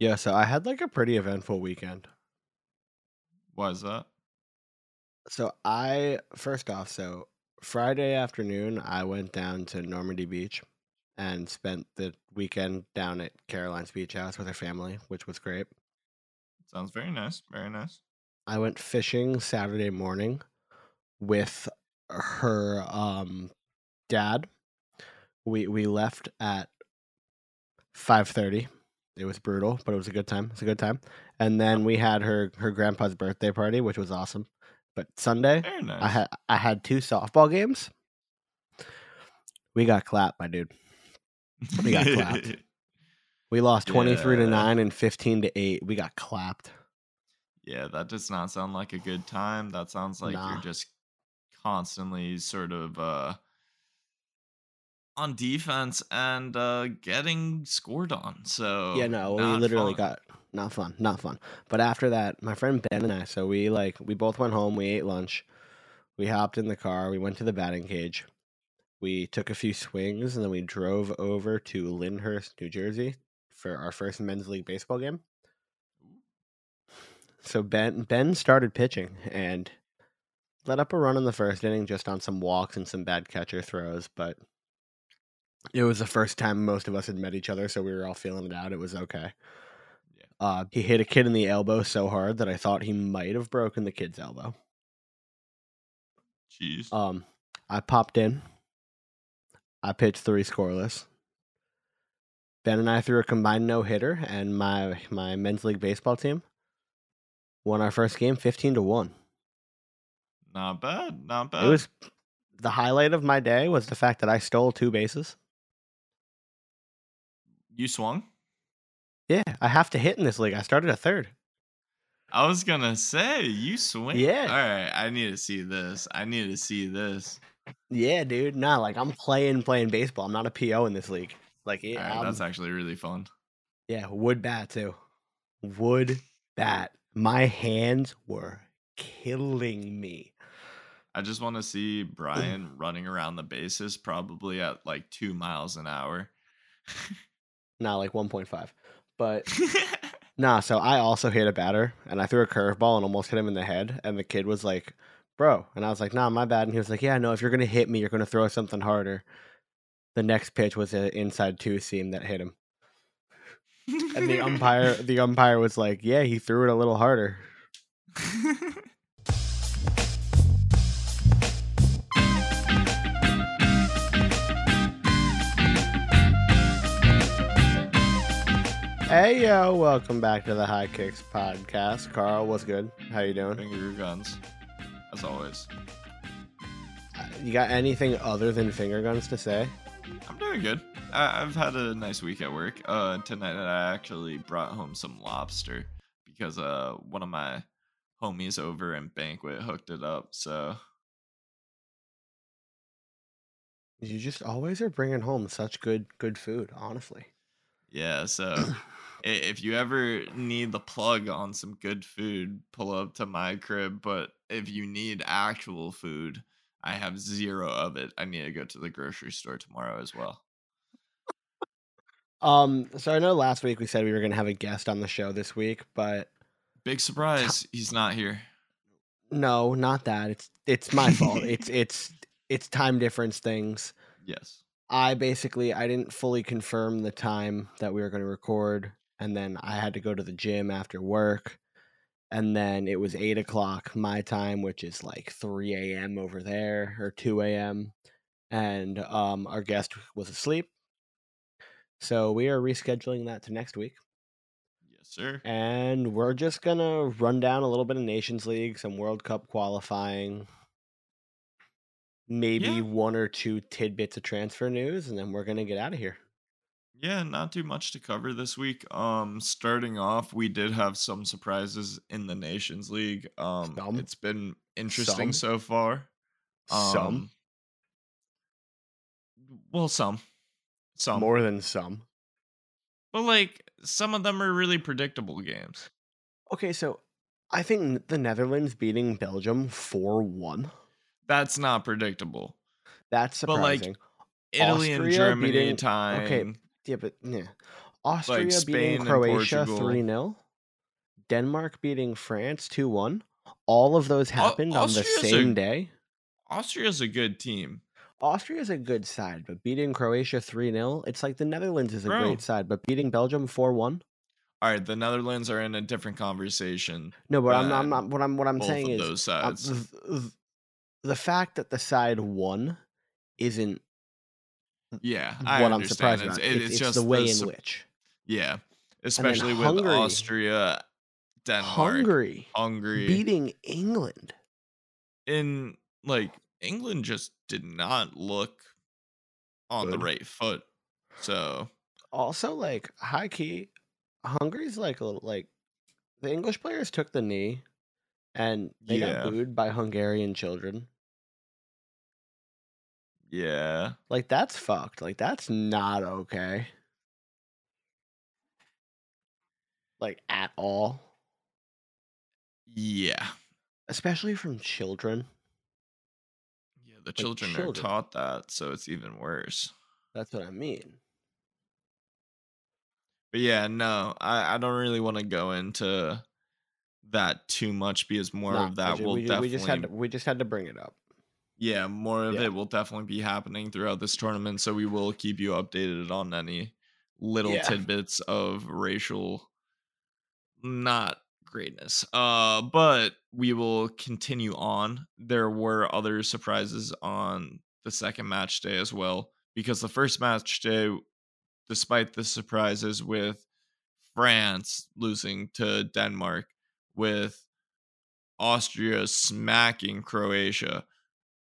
Yeah, so I had like a pretty eventful weekend. Why is that? So I first off, so Friday afternoon I went down to Normandy Beach and spent the weekend down at Caroline's Beach House with her family, which was great. Sounds very nice. Very nice. I went fishing Saturday morning with her um dad. We we left at 5:30. It was brutal, but it was a good time. It's a good time. And then we had her her grandpa's birthday party, which was awesome. But Sunday, nice. I had I had two softball games. We got clapped, my dude. we got clapped. We lost 23 to 9 and 15 to 8. We got clapped. yeah, that does not sound like a good time. That sounds like Nah. you're just constantly sort of uh on defense and uh getting scored on. So yeah, no, we literally fun. got not fun, not fun. But after that, my friend Ben and I, so we like we both went home, we ate lunch. We hopped in the car, we went to the batting cage. We took a few swings and then we drove over to Lyndhurst, New Jersey for our first men's league baseball game. So Ben Ben started pitching and let up a run in the first inning just on some walks and some bad catcher throws, but it was the first time most of us had met each other, so we were all feeling it out. It was okay. Yeah. Uh, he hit a kid in the elbow so hard that I thought he might have broken the kid's elbow. Jeez. Um, I popped in. I pitched three scoreless. Ben and I threw a combined no hitter, and my my men's league baseball team won our first game, fifteen to one. not bad. Not bad. It was the highlight of my day was the fact that I stole two bases. You swung? Yeah, I have to hit in this league. I started a third. I was gonna say you swing. Yeah. All right. I need to see this. I need to see this. Yeah, dude. Nah, like I'm playing playing baseball. I'm not a PO in this league. Like, yeah, right, that's actually really fun. yeah, wood bat too. Wood bat. My hands were killing me. I just want to see Brian running around the bases, probably at like two miles an hour. Not like 1.5, but nah. So I also hit a batter, and I threw a curveball and almost hit him in the head. And the kid was like, "Bro," and I was like, "Nah, my bad." And he was like, "Yeah, no. If you're gonna hit me, you're gonna throw something harder." The next pitch was an inside two seam that hit him. And the umpire the umpire was like, "Yeah, he threw it a little harder." Hey yo, welcome back to the High Kicks podcast. Carl, what's good? How you doing? Finger your guns, as always. You got anything other than finger guns to say? I'm doing good. I- I've had a nice week at work. Uh, tonight I actually brought home some lobster because uh one of my homies over in banquet hooked it up. So You just always are bringing home such good good food, honestly. yeah, so if you ever need the plug on some good food, pull up to my crib. But if you need actual food, I have zero of it. I need to go to the grocery store tomorrow as well. Um, so I know last week we said we were gonna have a guest on the show this week, but Big surprise, he's not here. no, not that. It's it's my fault. It's it's it's time difference things. Yes. I basically I didn't fully confirm the time that we were going to record, and then I had to go to the gym after work, and then it was eight o'clock my time, which is like three a.m. over there or two a.m. And um, our guest was asleep, so we are rescheduling that to next week, Yes, sir. and we're just gonna run down a little bit of Nations League, some World Cup qualifying. Maybe Yeah. one or two tidbits of transfer news, and then we're gonna get out of here. Yeah, not too much to cover this week. Um, starting off, we did have some surprises in the Nations League. Um, Some? it's been interesting Some? so far. Some Um, well, some, some, more than some. but like some of them are really predictable games. Okay, so I think the Netherlands beating Belgium four one. That's not predictable. That's surprising. But, like. Italy and Germany beating- tying. Yeah, but yeah, Austria beating Spain and Croatia 3 0. Denmark beating France 2 1. All of those happened on the Austria's a- same day. Austria's a good team. Austria's a good side, but beating Croatia 3 0, it's like the Netherlands is a Bro. great side, but beating Belgium 4 1. All right, the Netherlands are in a different conversation. No, but I'm not, I'm not. What I'm what I'm saying is those sides. th- th- the fact that the side won isn't Yeah, I what I'm surprised It's, about. it- It's, it's just the way in which Yeah, especially with Hungary- Austria, Denmark, Hungary Hungary, beating England. in like England just did not look on the right foot. So Also, like high key, Hungary's like a little like the English players took the knee, and they Yeah. got booed by Hungarian children. Yeah, Like that's fucked. Like that's not okay. Like at all, yeah, especially from children. yeah. The children, are taught that, so it's even worse. That's what I mean. But yeah, no, I, I don't really want to go into that too much because more Nah, of that we will we, definitely we just had to, we just had to bring it up. Yeah more of Yeah. it will definitely be happening throughout this tournament so we will keep you updated on any little Yeah. tidbits of racial not greatness uh but we will continue on there were other surprises on the second match day as well because the first match day despite the surprises with France losing to Denmark with Austria smacking Croatia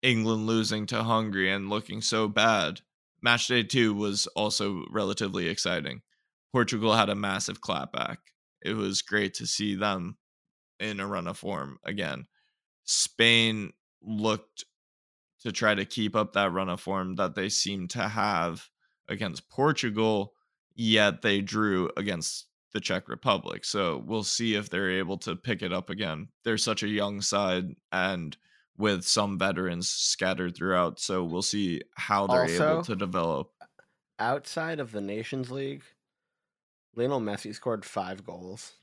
England losing to Hungary and looking so bad. Match day two was also relatively exciting. Portugal had a massive clapback. It was great to see them in a run of form again. Spain looked to try to keep up that run of form that they seemed to have against Portugal, yet they drew against the Czech Republic. So we'll see if they're able to pick it up again. They're such a young side and with some veterans scattered throughout. So we'll see how they're able to develop. Outside of the Nations League, Lionel Messi scored five goals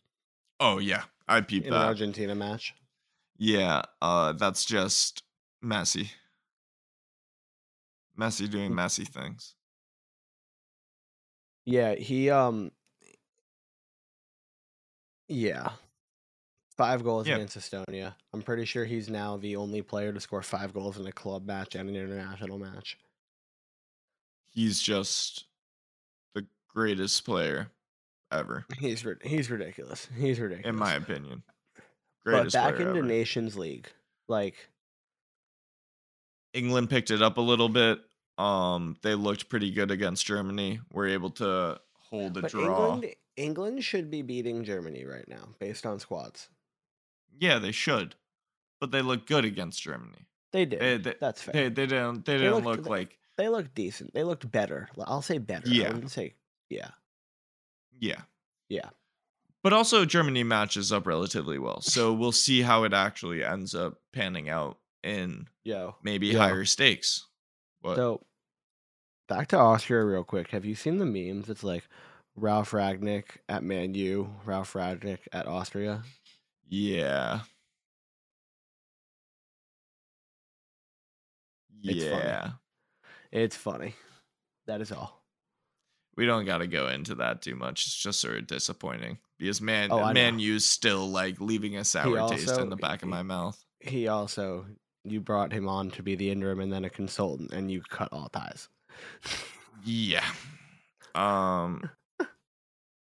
Oh yeah, I peeped in an that. Argentina match. Yeah, uh that's just Messi. Messi doing messy things. Yeah, he um Yeah. Five goals Yeah. against Estonia. I'm pretty sure he's now the only player to score five goals in a club match and an international match. He's just the greatest player ever, He's he's ridiculous. He's ridiculous. in my opinion. Greatest but Greatest back player into ever. Nations League, like England picked it up a little bit. Um, they looked pretty good against Germany. We were able to hold a but draw. England England should be beating Germany right now based on squads. Yeah, they should, but they look good against Germany. They did. They, they, That's fair. they, they didn't. They They didn't looked- look like. they looked decent. They looked better. I'll say better. Yeah. I wouldn't say yeah. Yeah. Yeah. But also, Germany matches up relatively well. So we'll see how it actually ends up panning out in Yo. maybe Yeah. higher stakes. But So back to Austria real quick. Have you seen the memes? It's like Ralf Rangnick at Man U, Ralf Rangnick at Austria. Yeah. It's funny. Yeah. It's funny. That is all. We don't got to go into that too much. It's just sort of disappointing because man, Oh, Man. U's still like leaving a sour taste in the back of my mouth. He also you brought him on to be the interim and then a consultant and you cut all ties. Yeah. Um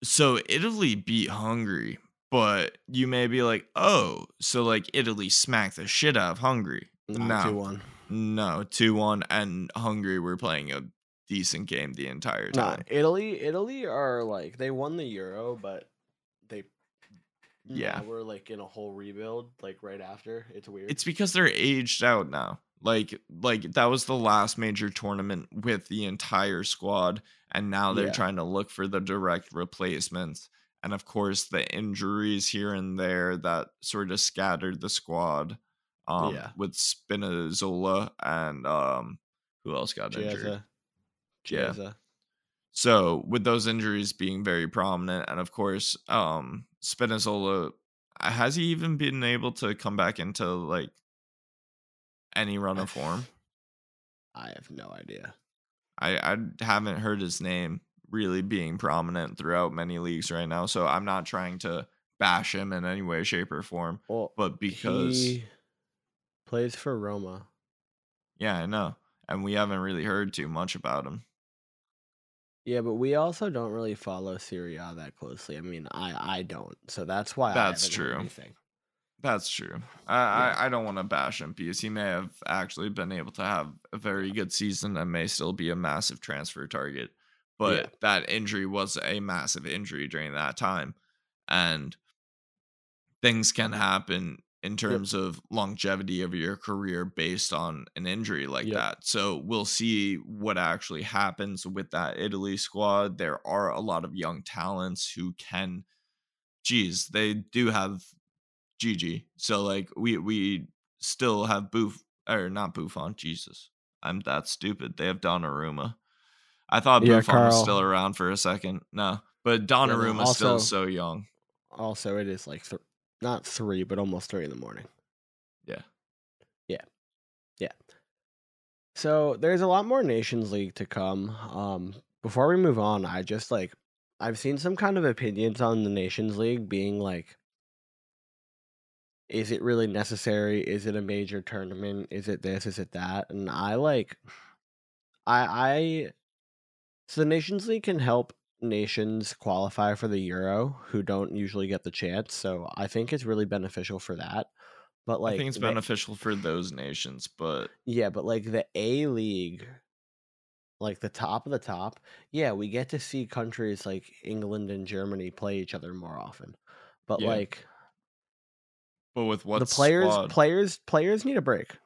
so Italy beat Hungary, but you may be like, "Oh, so like Italy smacked the shit out of Hungary." No. 2-1. No, 2-1 and Hungary were playing a decent game the entire Nah, time. Italy Italy are like they won the Euro, but they Yeah. we're like in a whole rebuild like right after. It's weird. It's because they're aged out now. Like like that was the last major tournament with the entire squad and now they're Yeah. trying to look for the direct replacements. And of course the injuries here and there that sort of scattered the squad. Um Yeah. with Spinazzola and um who else got injured? Chiesa. Yeah. So with those injuries being very prominent, and of course, um, Spinazzola has he even been able to come back into like any run of form? I have no idea. I I haven't heard his name really being prominent throughout many leagues right now, so I'm not trying to bash him in any way, shape, or form. Well, But because he plays for Roma. yeah, I know, and we haven't really heard too much about him. Yeah, but we also don't really follow Serie A that closely. I mean, I I don't, so that's why That's true. anything. That's true. I, Yeah. I, I don't want to bash him because he may have actually been able to have a very good season and may still be a massive transfer target. But Yeah. that injury was a massive injury during that time. And things can happen in terms of longevity of your career based on an injury like Yep. that. So we'll see what actually happens with that Italy squad. There are a lot of young talents who can, geez, they do have Gigi. So like we we still have Boof or not Buffon. Jesus, I'm that stupid. They have Donnarumma. I thought Yeah, Buffon was still around for a second. No, but Donnarumma's still also- so young. Also, it is like th- not three, but almost three in the morning. Yeah, yeah, yeah. So there's a lot more Nations League to come. Um, before we move on, I just like I've seen some kind of opinions on the Nations League being like, is it really necessary? Is it a major tournament? Is it this? Is it that? And I like, I I, so the Nations League can help nations qualify for the Euro who don't usually get the chance. So I think it's really beneficial for that. But like, I think it's beneficial for those nations, but yeah, but like the A League, like the top of the top, yeah, we get to see countries like England and Germany play each other more often. But Yeah. like but with what the players squad? players players need a break.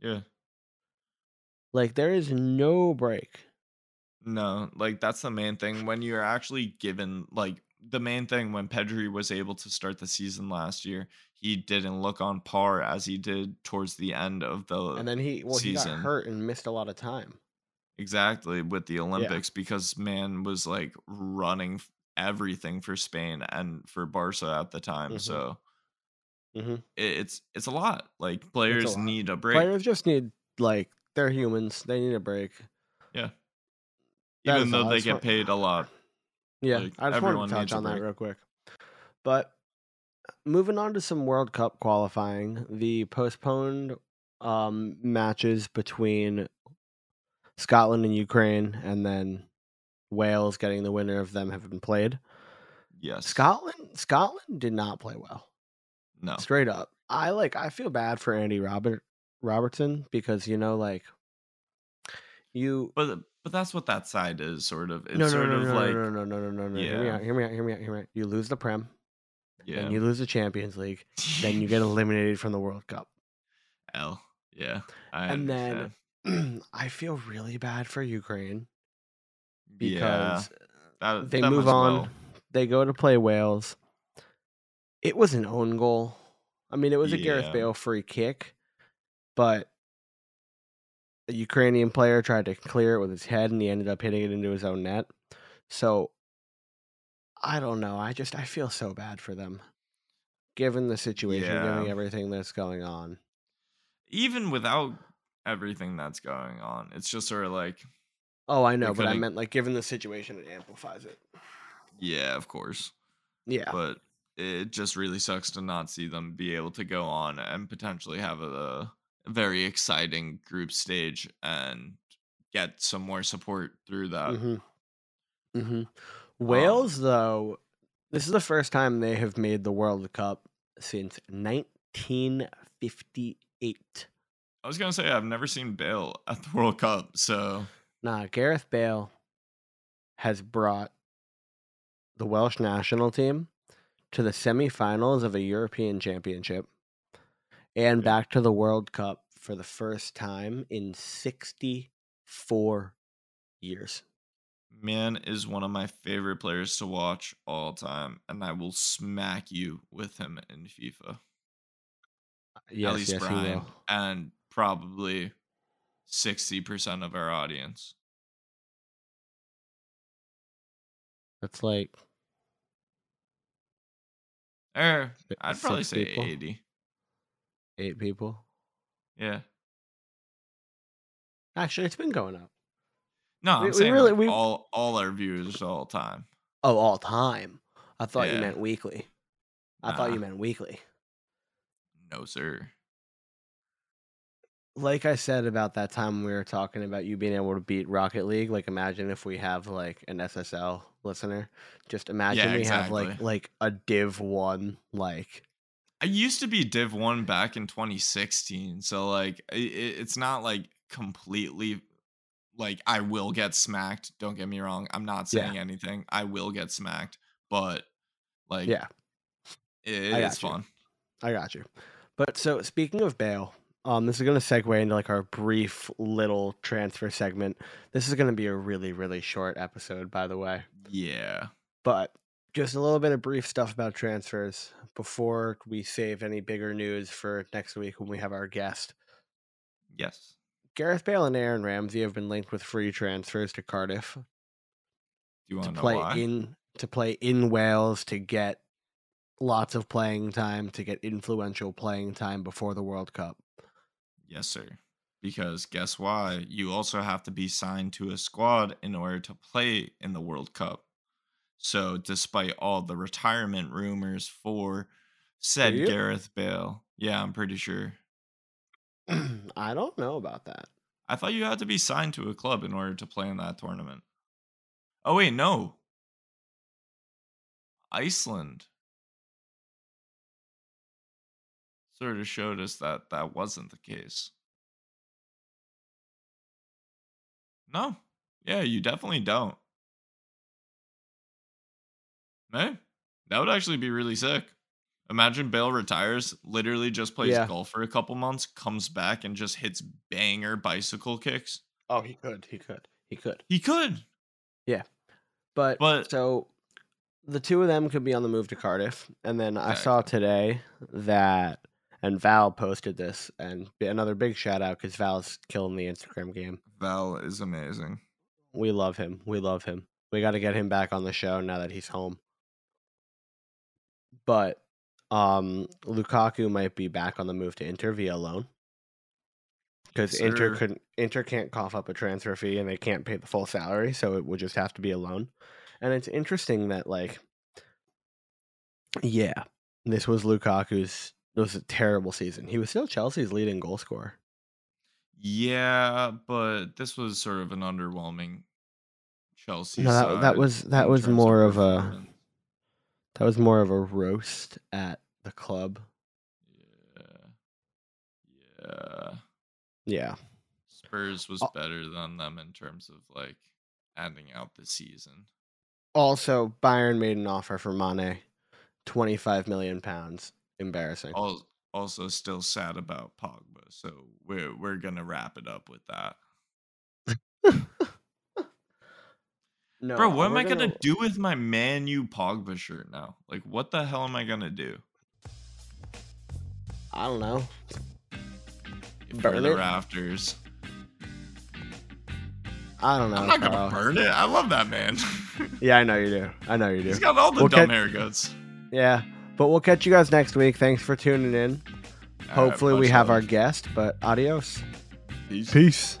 yeah, Like there is no break. No, like that's the main thing when you're actually given like the main thing when Pedri was able to start the season last year, he didn't look on par as he did towards the end of the And then he well he got season. hurt and missed a lot of time. exactly with the Olympics because man was like running everything for Spain and for Barca at the time. Mhm. So hmm it's it's a lot. Like players lot. need a break. Players just need like they're humans. They need a break. That even though all. They get want- paid a lot. Yeah, Like, I just everyone wanted to touch on that real quick. But moving on to some World Cup qualifying, the postponed um, matches between Scotland and Ukraine, and then Wales getting the winner of them have been played. Yes. Scotland, Scotland did not play well. No. Straight up, I like. I feel bad for Andy Robert Robertson because you know, like, you But but that's what that side is sort of. It's no, no, sort no, of no, like no, no, no, no, no, no. Hear me out. Hear me out. Hear me out. Hear me out. You lose the Prem, yeah. then you lose the Champions League, then you get eliminated from the World Cup. L. Yeah. I And then- I feel really bad for Ukraine yeah. because uh, That, they them move on. well. They go to play Wales. It was an own goal. I mean, it was a Gareth Bale free kick, but a Ukrainian player tried to clear it with his head, and he ended up hitting it into his own net. So I don't know. I just I feel so bad for them, given the situation, given everything that's going on. Even without everything that's going on, it's just sort of like, Oh, I know, but I meant like given the situation, it amplifies it. yeah, of course. Yeah. But it just really sucks to not see them be able to go on and potentially have a very exciting group stage and get some more support through that. hmm hmm Um, Wales, though, this is the first time they have made the World Cup since 1958. I was gonna say I've never seen Bale at the World Cup, so Nah, Gareth Bale has brought the Welsh national team to the semifinals of a European Championship and back to the World Cup for the first time in 64 years. man is one of my favorite players to watch all time, and I will smack you with him in FIFA. Yes, at least yes, Brian, and probably sixty percent of our audience. That's like Er, I'd probably say people, 80. Eight people. Yeah. Actually, it's been going up. No, I'm we saying really- like, we- all all our viewers all time. Oh, all time. I thought you meant weekly. I thought you meant weekly. No, sir. Like I said about that time we were talking about you being able to beat Rocket League. Like, imagine if we have like an SSL listener. Just imagine we have like like a Div one. Like, I used to be Div 1 back in 2016. So like i i- it's not like completely like I will get smacked. Don't get me wrong. I'm not Yeah. saying anything. I will get smacked, but like yeah, it, I you. fun. I got you. But so speaking of Bale, um, this is gonna segue into like our brief little transfer segment. This is gonna be a really really short episode, by the way. Yeah. But just a little bit of brief stuff about transfers before we save any bigger news for next week when we have our guest. Yes. Gareth Bale and Aaron Ramsey have been linked with free transfers to Cardiff Do you want to play why? in to play in Wales to get lots of playing time to get influential playing time before the World Cup. Yes, sir. Because guess why? You also have to be signed to a squad in order to play in the World Cup. So, despite all the retirement rumors for said you? Gareth Bale, yeah, I'm pretty sure. I don't know about that. I thought you had to be signed to a club in order to play in that tournament. Oh, wait, no. Iceland sort of showed us that that wasn't the case. No. Yeah, you definitely don't. Hey, that would actually be really sick. Imagine Bale retires, literally just plays Yeah. golf for a couple months, comes back and just hits banger bicycle kicks. Oh, he could. He could. He could. He could. But, But- so the two of them could be on the move to Cardiff. And then I saw today that, and Val posted this, and b- another big shout out because Val's killing the Instagram game. Val is amazing. We love him. We love him. We got to get him back on the show now that he's home. But um Lukaku might be back on the move to Inter via loan. Because Yes, Inter Inter can't cough up a transfer fee and they can't pay the full salary, so it would just have to be a loan. And it's interesting that like yeah, this was Lukaku's it was a terrible season. He was still Chelsea's leading goal scorer. Yeah, but this was sort of an underwhelming Chelsea. No, that- that was- that was more of a-. That was more of a roast at the club. Yeah. Yeah. Yeah. Spurs was better than them in terms of like ending out the season. Also, Bayern made an offer for Mane, twenty five million pounds. Embarrassing. Also, still sad about Pogba, so we're we're gonna wrap it up with that. No, Bro, what am we're I gonna, do with my Man U Pogba shirt now? Like, what the hell am I gonna do? I don't know. For Burn the it? rafters. I don't know. I'm not Carl. gonna burn it. I love that man. Yeah, I know you do. I know you do. He's got all the We'll dumb catch- haircuts. Yeah, but we'll catch you guys next week. Thanks for tuning in. All right, Hopefully, we much have our guest. But adios. Peace. Peace.